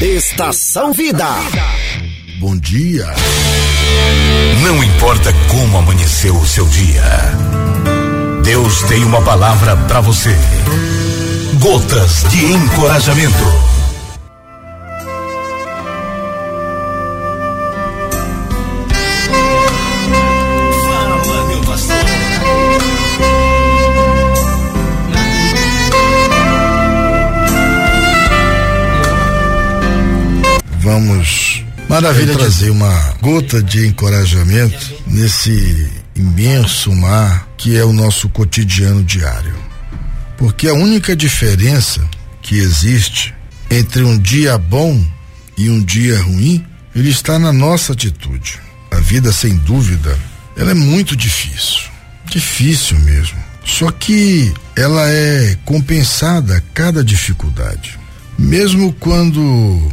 Estação Vida. Bom dia. Não importa como amanheceu o seu dia. Deus tem uma palavra para você. Gotas de encorajamento. Vamos Maravilha trazer uma gota de encorajamento nesse imenso mar que é o nosso cotidiano diário. Porque a única diferença que existe entre um dia bom e um dia ruim, ele está na nossa atitude. A vida, sem dúvida, ela é muito difícil. Difícil mesmo. Só que ela é compensada a cada dificuldade. Mesmo quando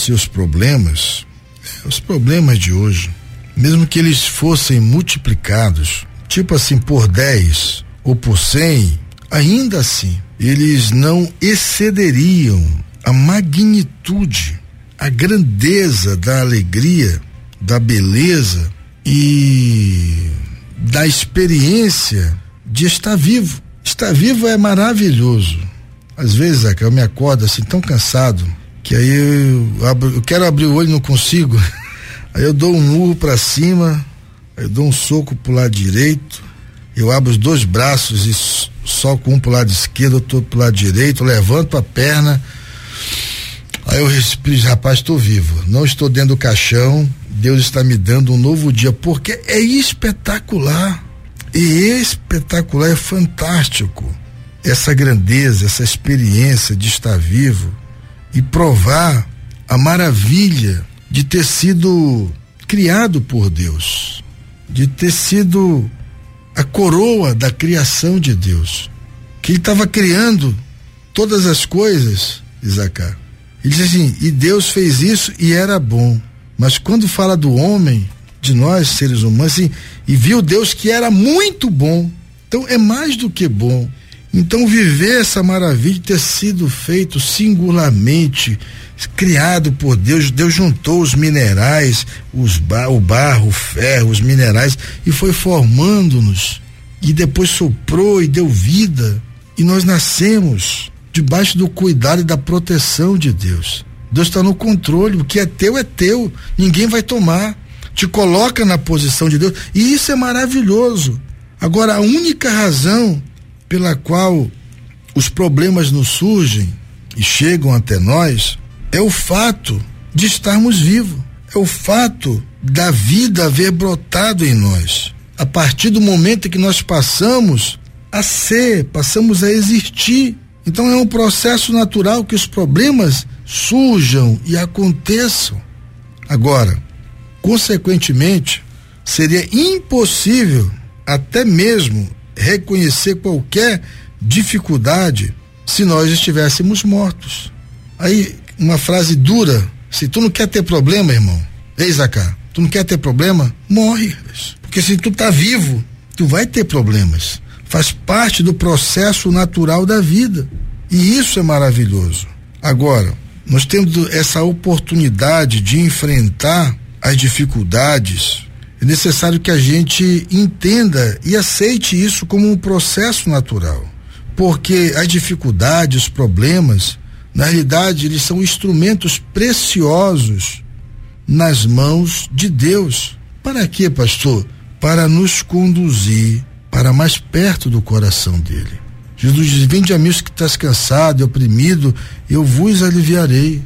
seus problemas, os problemas de hoje, mesmo que eles fossem multiplicados, tipo assim, por 10 ou por 100, ainda assim, eles não excederiam a magnitude, a grandeza da alegria, da beleza e da experiência de estar vivo. Estar vivo é maravilhoso. Às vezes, é eu me acordo assim tão cansado, que aí eu, abro, eu quero abrir o olho não consigo. Aí eu dou um murro para cima, eu dou um soco pro lado direito, eu abro os dois braços e soco um pro lado esquerdo, outro pro lado direito, levanto a perna. Aí eu respiro, rapaz, estou vivo. Não estou dentro do caixão. Deus está me dando um novo dia, porque é espetacular. E espetacular, é fantástico. Essa grandeza, essa experiência de estar vivo e provar a maravilha de ter sido criado por Deus, de ter sido a coroa da criação de Deus, que ele estava criando todas as coisas, Isacar. Ele diz assim: e Deus fez isso e era bom. Mas quando fala do homem, de nós seres humanos, assim, e viu Deus que era muito bom. Então é mais do que bom. Então, viver essa maravilha de ter sido feito singularmente, criado por Deus, Deus juntou os minerais, os bar, o barro, o ferro, os minerais e foi formando-nos. E depois soprou e deu vida. E nós nascemos debaixo do cuidado e da proteção de Deus. Deus está no controle, o que é teu é teu, ninguém vai tomar. Te coloca na posição de Deus, e isso é maravilhoso. Agora, a única razão pela qual os problemas nos surgem e chegam até nós é o fato de estarmos vivos, é o fato da vida haver brotado em nós. A partir do momento em que nós passamos a ser, passamos a existir. Então é um processo natural que os problemas surjam e aconteçam. Agora, consequentemente, seria impossível até mesmo reconhecer qualquer dificuldade se nós estivéssemos mortos. Aí, uma frase dura: se tu não quer ter problema, irmão, ei, Zacá, tu não quer ter problema? Morre. Porque se tu tá vivo, tu vai ter problemas. Faz parte do processo natural da vida. E isso é maravilhoso. Agora, nós temos essa oportunidade de enfrentar as dificuldades é necessário que a gente entenda e aceite isso como um processo natural. Porque as dificuldades, os problemas, na realidade, eles são instrumentos preciosos nas mãos de Deus. Para quê, pastor? Para nos conduzir para mais perto do coração dele. Jesus diz: Vinde a mim os que estás cansado e oprimido, eu vos aliviarei.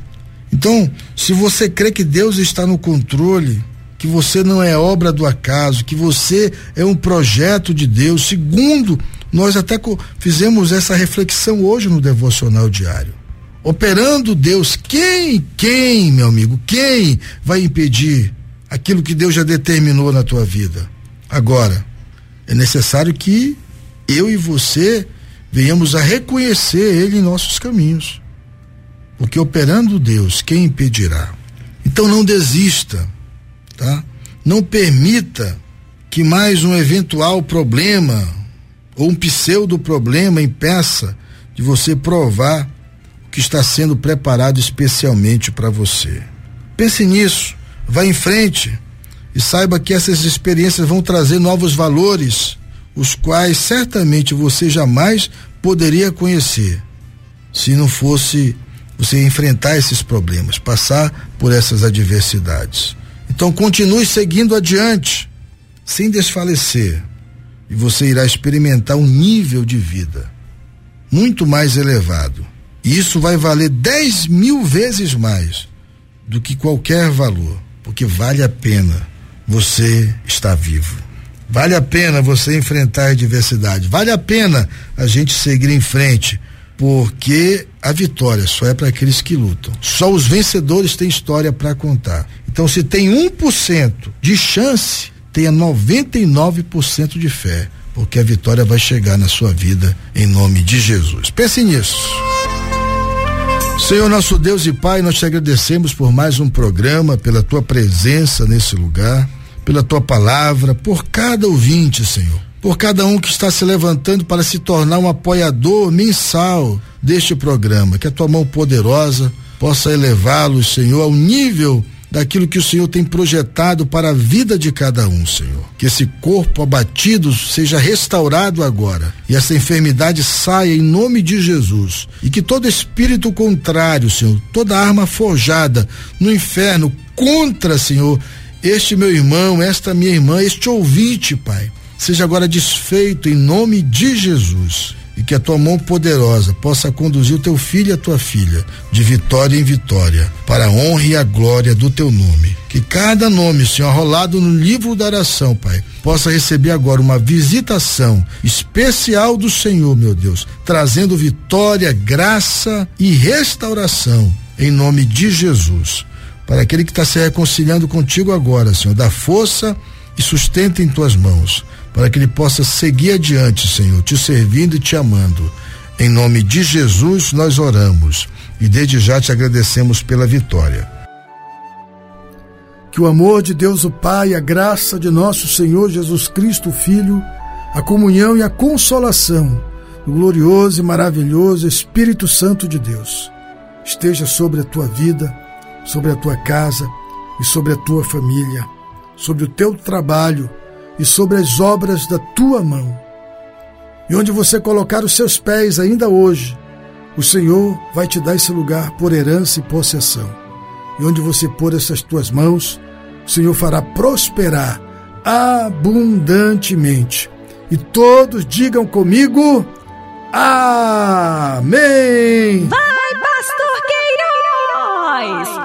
Então, se você crê que Deus está no controle, que você não é obra do acaso, que você é um projeto de Deus. Segundo, nós até fizemos essa reflexão hoje no devocional diário. Operando Deus, quem, quem, meu amigo, quem vai impedir aquilo que Deus já determinou na tua vida? Agora, é necessário que eu e você venhamos a reconhecer Ele em nossos caminhos. Porque operando Deus, quem impedirá? Então não desista tá? Não permita que mais um eventual problema ou um pseudo problema impeça de você provar que está sendo preparado especialmente para você. Pense nisso, vá em frente e saiba que essas experiências vão trazer novos valores, os quais certamente você jamais poderia conhecer se não fosse você enfrentar esses problemas, passar por essas adversidades. Então continue seguindo adiante, sem desfalecer, e você irá experimentar um nível de vida muito mais elevado. E isso vai valer 10 mil vezes mais do que qualquer valor, porque vale a pena você estar vivo. Vale a pena você enfrentar a adversidade. Vale a pena a gente seguir em frente, porque a vitória só é para aqueles que lutam. Só os vencedores têm história para contar. Então, se tem 1% de chance, tenha 99% de fé, porque a vitória vai chegar na sua vida em nome de Jesus. Pense nisso. Senhor nosso Deus e Pai, nós te agradecemos por mais um programa, pela tua presença nesse lugar, pela tua palavra, por cada ouvinte, Senhor, por cada um que está se levantando para se tornar um apoiador mensal deste programa, que a tua mão poderosa possa elevá-los, Senhor, ao nível daquilo que o Senhor tem projetado para a vida de cada um, Senhor. Que esse corpo abatido seja restaurado agora e essa enfermidade saia em nome de Jesus. E que todo espírito contrário, Senhor, toda arma forjada no inferno contra, Senhor, este meu irmão, esta minha irmã, este ouvinte, Pai, seja agora desfeito em nome de Jesus e que a tua mão poderosa possa conduzir o teu filho e a tua filha de vitória em vitória, para a honra e a glória do teu nome. Que cada nome, Senhor, rolado no livro da oração, Pai, possa receber agora uma visitação especial do Senhor, meu Deus, trazendo vitória, graça e restauração, em nome de Jesus. Para aquele que está se reconciliando contigo agora, Senhor, dá força e sustenta em tuas mãos para que ele possa seguir adiante, Senhor, te servindo e te amando. Em nome de Jesus nós oramos e desde já te agradecemos pela vitória. Que o amor de Deus o Pai, a graça de nosso Senhor Jesus Cristo, Filho, a comunhão e a consolação do glorioso e maravilhoso Espírito Santo de Deus esteja sobre a tua vida, sobre a tua casa e sobre a tua família, sobre o teu trabalho e sobre as obras da tua mão. E onde você colocar os seus pés ainda hoje, o Senhor vai te dar esse lugar por herança e possessão. E onde você pôr essas tuas mãos, o Senhor fará prosperar abundantemente. E todos digam comigo: Amém! Vai, pastor Queiroz!